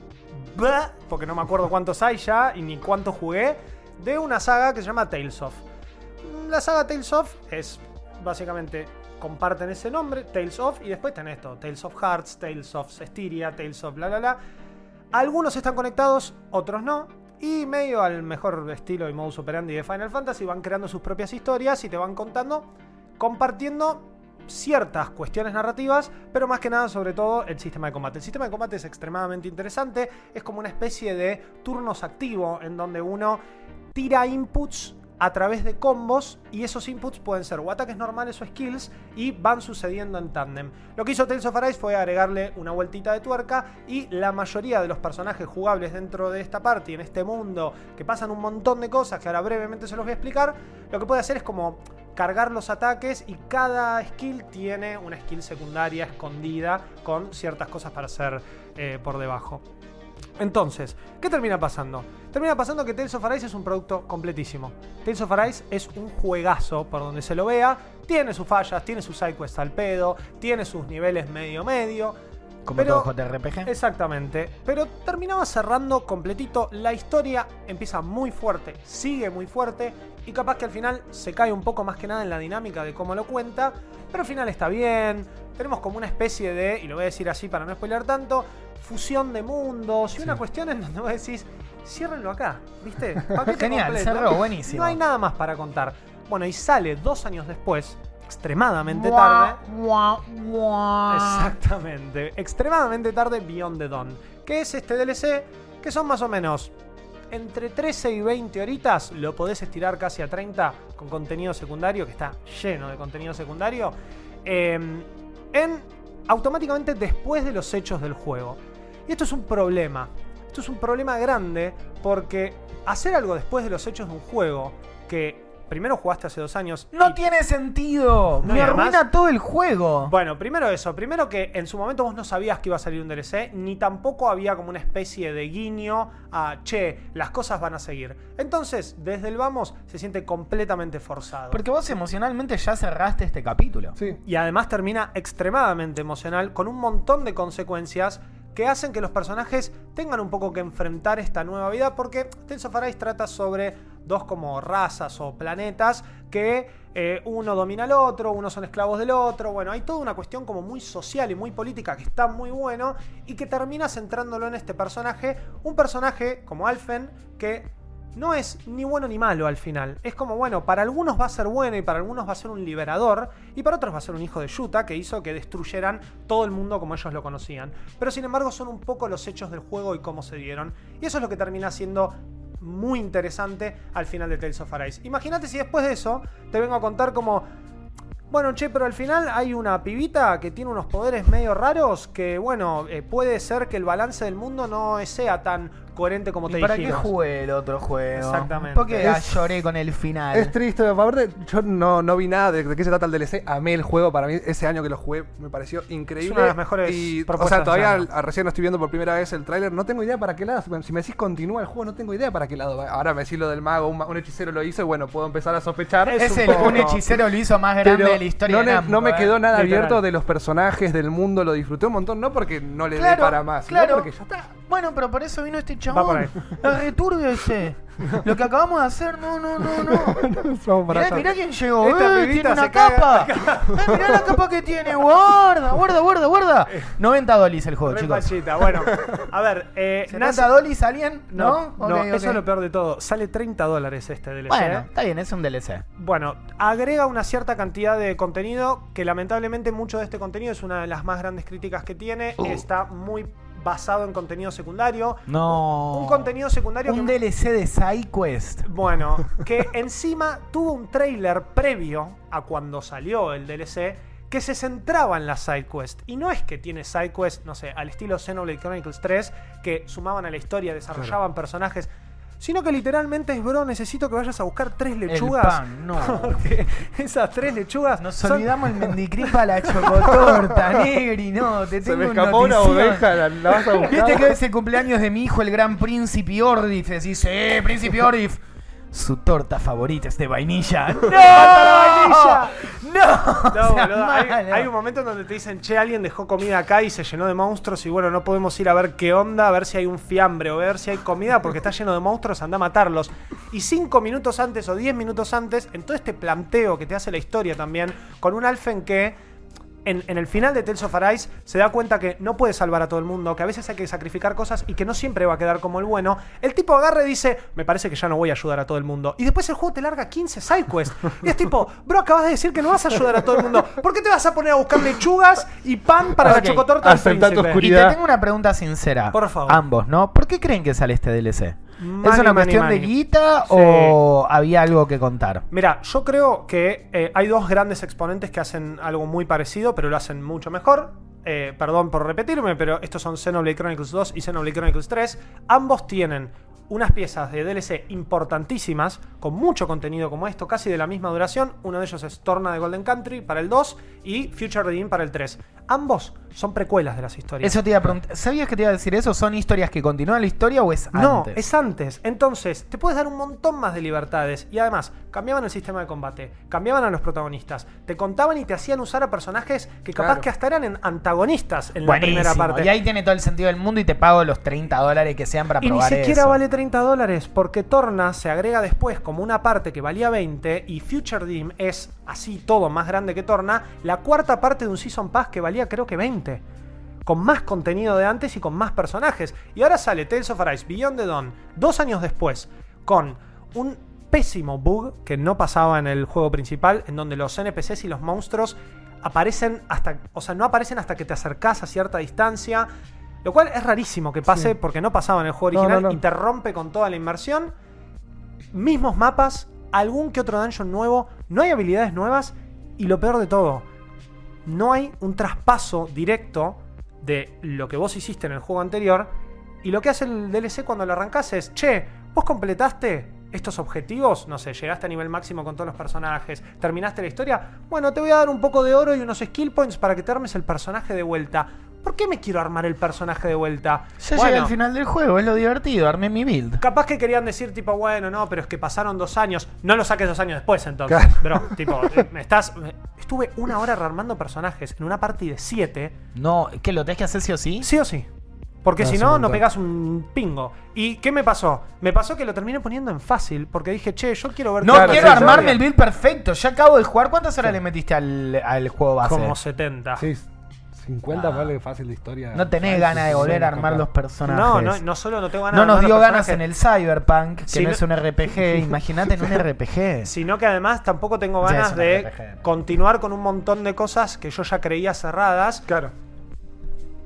porque no me acuerdo cuántos hay ya y ni cuántos jugué, de una saga que se llama Tales of. La saga Tales of es básicamente comparten ese nombre, Tales of, y después tenés esto, Tales of Hearts, Tales of Cestiria, Tales of bla bla bla. Algunos están conectados, otros no. Y medio al mejor estilo y modus operandi de Final Fantasy van creando sus propias historias y te van contando, compartiendo ciertas cuestiones narrativas, pero más que nada sobre todo el sistema de combate. El sistema de combate es extremadamente interesante, es como una especie de turnos activo en donde uno tira inputs a través de combos y esos inputs pueden ser o ataques normales o skills y van sucediendo en tándem. Lo que hizo Tales of Arise fue agregarle una vueltita de tuerca y la mayoría de los personajes jugables dentro de esta parte y en este mundo que pasan un montón de cosas que ahora brevemente se los voy a explicar, lo que puede hacer es como cargar los ataques y cada skill tiene una skill secundaria escondida con ciertas cosas para hacer eh, por debajo. Entonces, ¿qué termina pasando? Termina pasando que Tales of Arise es un producto completísimo. Tales of Arise es un juegazo por donde se lo vea. Tiene sus fallas, tiene sus sidequests al pedo, tiene sus niveles medio medio. Como pero- todo JRPG. Exactamente. Pero terminaba cerrando completito. La historia empieza muy fuerte, sigue muy fuerte. Y capaz que al final se cae un poco más que nada en la dinámica de cómo lo cuenta. Pero al final está bien. Tenemos como una especie de, y lo voy a decir así para no spoiler tanto, fusión de mundos. Y una cuestión en donde vos decís, ciérrenlo acá, ¿viste? *laughs* Genial, cerró, buenísimo. No hay nada más para contar. Bueno, y sale dos años después, extremadamente tarde. Exactamente. Extremadamente tarde Beyond the Dawn. Que es este DLC que son más o menos entre 13 y 20 horitas. Lo podés estirar casi a 30 con contenido secundario, que está lleno de contenido secundario. eh, en automáticamente después de los hechos del juego. Y esto es un problema. Esto es un problema grande porque hacer algo después de los hechos de un juego que primero jugaste hace dos años. No y- tiene sentido. No, Me además- arruina todo el juego. Bueno, primero eso. Primero que en su momento vos no sabías que iba a salir un DLC, ni tampoco había como una especie de guiño a, che, las cosas van a seguir. Entonces, desde el vamos, se siente completamente forzado. Porque vos emocionalmente ya cerraste este capítulo. Sí. Y además termina extremadamente emocional con un montón de consecuencias que hacen que los personajes tengan un poco que enfrentar esta nueva vida porque Tales of Arise trata sobre dos como razas o planetas que eh, uno domina al otro, unos son esclavos del otro, bueno, hay toda una cuestión como muy social y muy política que está muy bueno y que termina centrándolo en este personaje, un personaje como Alfen que no es ni bueno ni malo al final. Es como, bueno, para algunos va a ser bueno y para algunos va a ser un liberador y para otros va a ser un hijo de Yuta que hizo que destruyeran todo el mundo como ellos lo conocían. Pero sin embargo son un poco los hechos del juego y cómo se dieron. Y eso es lo que termina siendo muy interesante al final de Tales of Arise. Imagínate si después de eso te vengo a contar como... Bueno, che, pero al final hay una pibita que tiene unos poderes medio raros que, bueno, eh, puede ser que el balance del mundo no sea tan coherente como ¿Y te para qué jugué el otro juego? Exactamente. Porque Es- lloré con el final. Es triste, aparte yo no, no vi nada de, de qué se trata el DLC, amé el juego, para mí ese año que lo jugué me pareció increíble. Es una de las mejores y, O sea, todavía al- recién estoy viendo por primera vez el tráiler, no tengo idea para qué lado, si me decís continúa el juego, no tengo idea para qué lado va. Ahora me decís lo del mago, un, hechicero lo hizo y bueno, puedo empezar a sospechar. Es un el, poco- un hechicero lo hizo más grande Pero de la historia no, de no me ¿eh? quedó nada abierto de los personajes, del mundo, lo disfruté un montón, no porque no le dé para más, sino claro. porque ya está. Bueno, pero por eso vino este Va chabón. por ahí. *laughs* Es returbio ese. Lo que acabamos de hacer, no, no, no, no. *laughs* Mirá, mirá quién llegó. Esta eh, tiene una capa. *laughs* Eh, mirá la capa que tiene. Guarda, guarda, guarda, guarda. 90 dolis el juego, Re chicos. fachita. Bueno, a ver, eh, 70 nace- dolis alguien, No, ¿no? eso es lo peor de todo. Sale 30 dólares este DLC. Bueno, está bien, es un DLC. Bueno, agrega una cierta cantidad de contenido que lamentablemente mucho de este contenido es una de las más grandes críticas que tiene. Uh. Está muy basado en contenido secundario. No. Un contenido secundario Un que... DLC de SideQuest. Bueno, *laughs* que encima tuvo un trailer previo a cuando salió el DLC que se centraba en la sidequest. Y no es que tiene sidequest, no sé, al estilo Xenoblade Chronicles 3, que sumaban a la historia, desarrollaban personajes, sino que literalmente es, bro, necesito que vayas a buscar tres lechugas. pan, no. *laughs* Porque esas tres lechugas Nos son- olvidamos el *laughs* mendicripa, la chocotorta, negri, no, te Se tengo me un escapó una oveja, la, la vas a buscar. Viste que es el cumpleaños de mi hijo, el gran príncipe Ordif. Decís, eh, príncipe Ordif. Su torta favorita es de vainilla. *laughs* ¡No! ¡Falta la ¡No! No, seas boludo, hay, un momento en donde te dicen, che, alguien dejó comida acá y se llenó de monstruos y bueno, no podemos ir a ver qué onda, a ver si hay un fiambre o ver si hay comida porque está lleno de monstruos, anda a matarlos. Y cinco minutos antes o diez minutos antes, en todo este planteo que te hace la historia también, con un Alfen que en, en el final de Tales of Arise se da cuenta que no puede salvar a todo el mundo, que a veces hay que sacrificar cosas y que no siempre va a quedar como el bueno. El tipo agarra y dice, me parece que ya no voy a ayudar a todo el mundo. Y después el juego te larga 15 sidequests. Y es tipo, bro, acabas de decir que no vas a ayudar a todo el mundo. ¿Por qué te vas a poner a buscar lechugas y pan para la chocotorta del tu príncipe? Y oscuridad. te tengo una pregunta sincera. Por favor. Ambos, ¿no? ¿Por qué creen que sale este DLC? Money, ¿Es una money, cuestión de guita Sí. o había algo que contar? Mira, yo creo que eh, hay dos grandes exponentes que hacen algo muy parecido, pero lo hacen mucho mejor. Eh, perdón por repetirme, pero estos son Xenoblade Chronicles 2 y Xenoblade Chronicles 3. Ambos tienen unas piezas de DLC importantísimas, con mucho contenido como esto, casi de la misma duración. Uno de ellos es Torna de Golden Country para el 2 y Future Redeem para el 3. Ambos son precuelas de las historias. Eso te iba a preguntar. ¿Sabías que te iba a decir eso? ¿Son historias que continúan la historia o es No, antes? es antes. Entonces, te puedes dar un montón más de libertades. Y además, cambiaban el sistema de combate, cambiaban a los protagonistas, te contaban y te hacían usar a personajes que capaz Claro. que hasta eran antagonistas en la primera parte. Y ahí tiene todo el sentido del mundo y te pago los 30 dólares que sean para Y ni probar siquiera eso. vale 30 dólares, porque Torna se agrega después como una parte que valía 20 y Future Dim es así todo más grande que Torna, la cuarta parte de un Season Pass que valía creo que 20. Con más contenido de antes y con más personajes. Y ahora sale Tales of Arise Beyond the Dawn, dos años después, con un pésimo bug que no pasaba en el juego principal, en donde los NPCs y los monstruos aparecen hasta, o sea, no aparecen hasta que te acercás a cierta distancia, lo cual es rarísimo que pase Sí. porque no pasaba en el juego original no, rompe con toda la inmersión. Mismos mapas, algún que otro dungeon nuevo, no hay habilidades nuevas y lo peor de todo, no hay un traspaso directo de lo que vos hiciste en el juego anterior y lo que hace el DLC cuando lo arrancás es, che, vos completaste estos objetivos, no sé, llegaste a nivel máximo con todos los personajes, terminaste la historia, bueno, te voy a dar un poco de oro y unos skill points para que te armes el personaje de vuelta. ¿Por qué me quiero armar el personaje de vuelta? Ya Bueno, llegué al final del juego, es lo divertido, armé mi build. Capaz que querían decir, tipo, bueno, no, pero es que pasaron dos años. No lo saques dos años después, entonces. Claro. Bro, *laughs* tipo, eh, me estás. estuve una hora rearmando personajes en una party de siete. No, ¿qué lo tenés que hacer sí o sí? Sí o sí. Porque Ah, si no, no pegas un pingo. ¿Y qué me pasó? Me pasó que lo terminé poniendo en fácil. Porque dije, che, yo quiero ver No Claro, quiero armarme el build perfecto. Ya acabo de jugar. ¿Cuántas horas le metiste al, al juego base? Como 70. Sí, 50 Ah. vale fácil de historia. No tenés ganas de volver a armar los personajes. No, no, no solo no tengo ganas No de nos armar dio los ganas en el Cyberpunk, que Si no no- es un RPG. *laughs* Imagínate en un RPG. Sino que además tampoco tengo ganas de RPG. continuar con un montón de cosas que yo ya creía cerradas. Claro.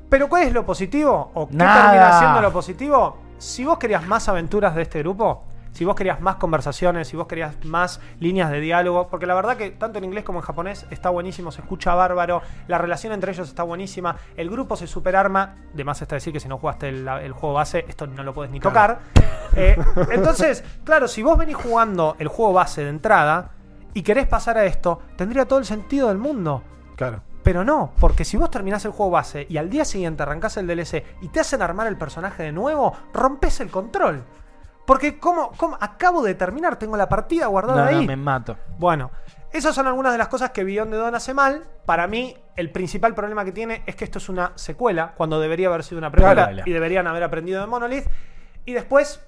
Pero ¿cuál es lo positivo? ¿O qué Nada. termina siendo lo positivo? Si vos querías más aventuras de este grupo, si vos querías más conversaciones, si vos querías más líneas de diálogo, porque la verdad que tanto en inglés como en japonés está buenísimo, se escucha bárbaro, la relación entre ellos está buenísima, el grupo se superarma, de más está decir que si no jugaste el, el juego base, esto no lo puedes ni tocar. Eh, entonces, claro, si vos venís jugando el juego base de entrada y querés pasar a esto, tendría todo el sentido del mundo. Claro. Pero no, porque si vos terminás el juego base y al día siguiente arrancás el DLC y te hacen armar el personaje de nuevo, rompes el control. Porque como, acabo de terminar, tengo la partida guardada No, no, ahí. me mato. Bueno, esas son algunas de las cosas que Beyond the Dawn hace mal. Para mí, el principal problema que tiene es que esto es una secuela, cuando debería haber sido una precuela Claro. y deberían haber aprendido de Monolith. Y después,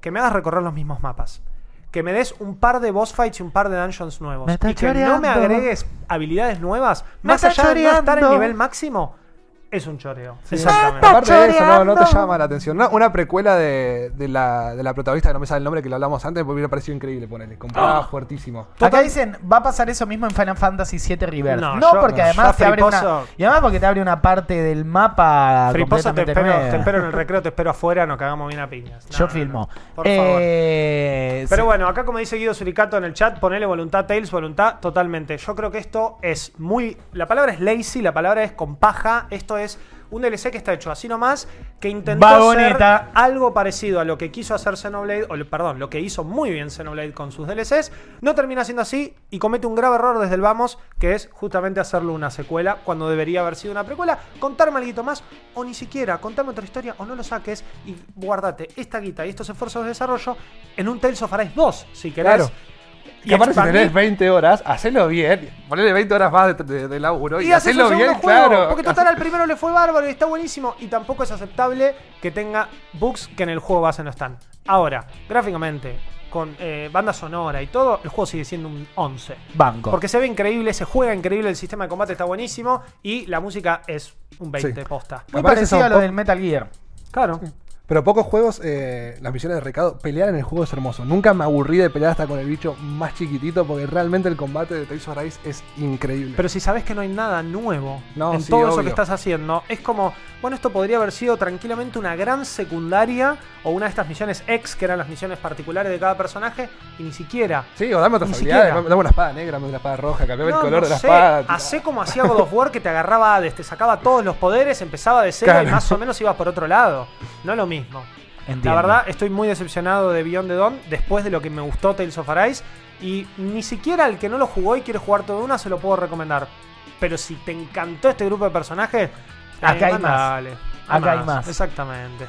que me hagas recorrer los mismos mapas. Que me des un par de boss fights y un par de dungeons nuevos. Me y que no me agregues habilidades nuevas, Me más allá de no estar en nivel máximo, es un choreo. Sí. Exactamente. Aparte de eso, no, no te llama la atención. No, una precuela de, de la, de la protagonista, que no me sale el nombre, que lo hablamos antes, me hubiera parecido increíble ponerle. Comparada fuertísimo. Acá dicen, va a pasar eso mismo en Final Fantasy VII Rebirth. No, No, yo- porque no, además te abre una. Y además porque te abre una parte del mapa Friposo, te completamente espero, nueva. te espero en el *laughs* recreo, te espero afuera, nos cagamos bien a piñas. No, Yo no, filmo. no. Por favor. Eh, Pero sí. bueno, acá como dice Guido Suricato en el chat, ponele voluntad, Tails, voluntad, totalmente. Yo creo que esto es muy... La palabra es lazy, la palabra es con paja. Esto es un DLC que está hecho así nomás, que intentó Vagoneta. ser algo parecido a lo que quiso hacer Xenoblade, o perdón, lo que hizo muy bien Xenoblade con sus DLCs. No termina siendo así y comete un grave error desde el vamos, que es justamente hacerlo una secuela cuando debería haber sido una precuela. Contarme algo más, o ni siquiera, contarme otra historia, o no lo saques y guardate esta guita y estos esfuerzos de desarrollo en un Tales of Arise 2, si querés. Claro. Y aparte, si expandí- tenés 20 horas, hacelo bien. Ponele 20 horas más de, de- de laburo y, y haces hacelo bien, segundo juego, claro. Porque total al primero le fue bárbaro y está buenísimo. Y tampoco es aceptable que tenga bugs que en el juego base no están. Ahora, gráficamente, con eh, banda sonora y todo, el juego sigue siendo un 11. Banco. Porque se ve increíble, se juega increíble, el sistema de combate está buenísimo y la música es un 20 Sí. posta. Muy Me parece parecido a lo del Metal Gear. Claro. Pero pocos juegos, eh, las misiones de recado, pelear en el juego es hermoso. Nunca me aburrí de pelear hasta con el bicho más chiquitito porque realmente el combate de Tales of Arise es increíble. Pero si sabes que no hay nada nuevo No, en sí, todo eso que estás haciendo, es como, bueno, esto podría haber sido tranquilamente una gran secundaria o una de estas misiones X, que eran las misiones particulares de cada personaje, y ni siquiera. sí, o dame otras Ni habilidades. siquiera. Dame una espada negra, dame una espada roja, cambiame No, el color no de la sé, espada. Hacé como hacía God of War que te agarraba, Hades, te sacaba todos los poderes, empezaba de cero y más o menos ibas por otro lado. No lo mismo. Entiendo. La verdad, estoy muy decepcionado de Beyond the Dawn después de lo que me gustó Tales of Arise. Y ni siquiera al que no lo jugó y quiere jugar todo una se lo puedo recomendar. Pero si te encantó este grupo de personajes, Acá hay más. mandale. Acá hay más. Exactamente.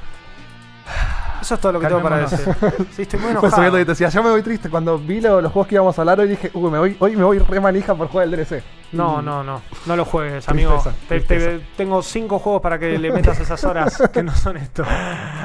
Eso es todo lo que tengo para decir. Sí, estoy muy *laughs* enojado. yo me voy triste. Cuando vi lo- los juegos que íbamos a hablar hoy dije, uy, me voy, hoy me voy re manija por jugar el DLC. No, no, no. No lo juegues, amigo. Tristeza, Te- te- tengo cinco juegos para que le metas esas horas *laughs* que no son esto.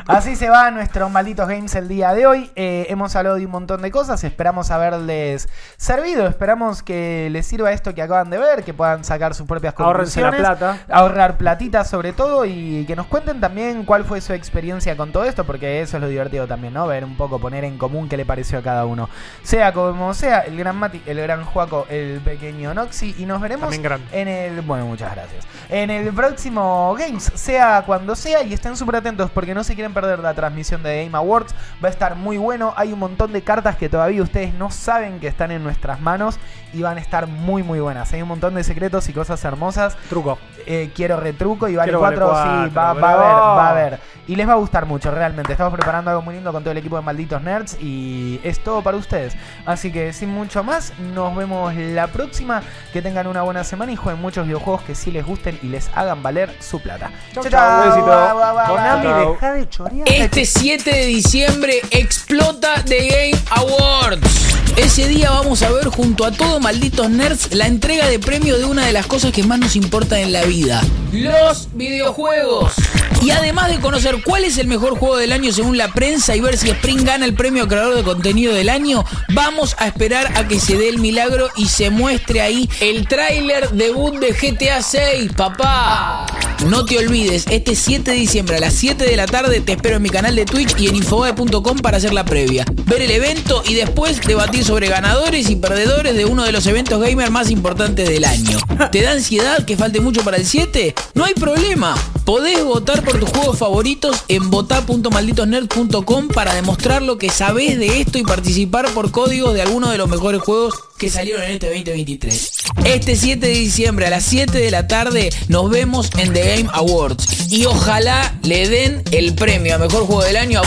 Así se va nuestros malditos games el día de hoy. Eh, hemos hablado de un montón de cosas. Esperamos haberles servido. Esperamos que les sirva esto que acaban de ver, que puedan sacar sus propias Ahórrense la conclusiones. plata. Ahorrar platita sobre todo y que nos cuenten también cuál fue su experiencia con todo esto, porque eso es lo divertido también, ¿no? Ver un poco, poner en común qué le pareció a cada uno. Sea como sea, el gran Mati, el gran Juaco, el pequeño Noxy y nos veremos en el. Bueno, muchas gracias. En el próximo Games, sea cuando sea, y estén súper atentos porque no se quieren perder la transmisión de Game Awards. Va a estar muy bueno. Hay un montón de cartas que todavía ustedes no saben que están en nuestras manos y van a estar muy, muy buenas. Hay un montón de secretos y cosas hermosas. Truco. Eh, quiero retruco y vale Quiero vale 4, sí, va, va a haber, va a haber. Y les va a gustar mucho, realmente. Estamos preparando algo muy lindo con todo el equipo de Malditos Nerds y es todo para ustedes. Así que sin mucho más, nos vemos la próxima. Que tengan una buena semana y jueguen muchos videojuegos que sí les gusten y les hagan valer su plata. Chau, Konami, deja de chorear. Este 7 de diciembre explota The Game Awards. Ese día vamos a ver junto a todos malditos nerds la entrega de premio de una de las cosas que más nos importan en la vida, los videojuegos. Y además de conocer cuál es el mejor juego del año según la prensa y ver si Spring gana el premio creador de contenido del año, vamos a esperar a que se dé el milagro y se muestre ahí el tráiler debut de GTA 6, papá. No te olvides, este 7 de diciembre a las 7 de la tarde te espero en mi canal de Twitch y en infobae.com para hacer la previa, ver el evento y después debatir sobre ganadores y perdedores de uno de los eventos gamer más importantes del año. ¿Te da ansiedad que falte mucho para el 7? No hay problema. Podés votar por tus juegos favoritos en votar.malditosnerd.com para demostrar lo que sabés de esto y participar por códigos de algunos de los mejores juegos que salieron en este 2023. Este 7 de diciembre a las 7 de la tarde nos vemos en The Game Awards y ojalá le den el premio a mejor juego del año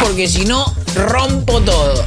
porque si no rompo todo.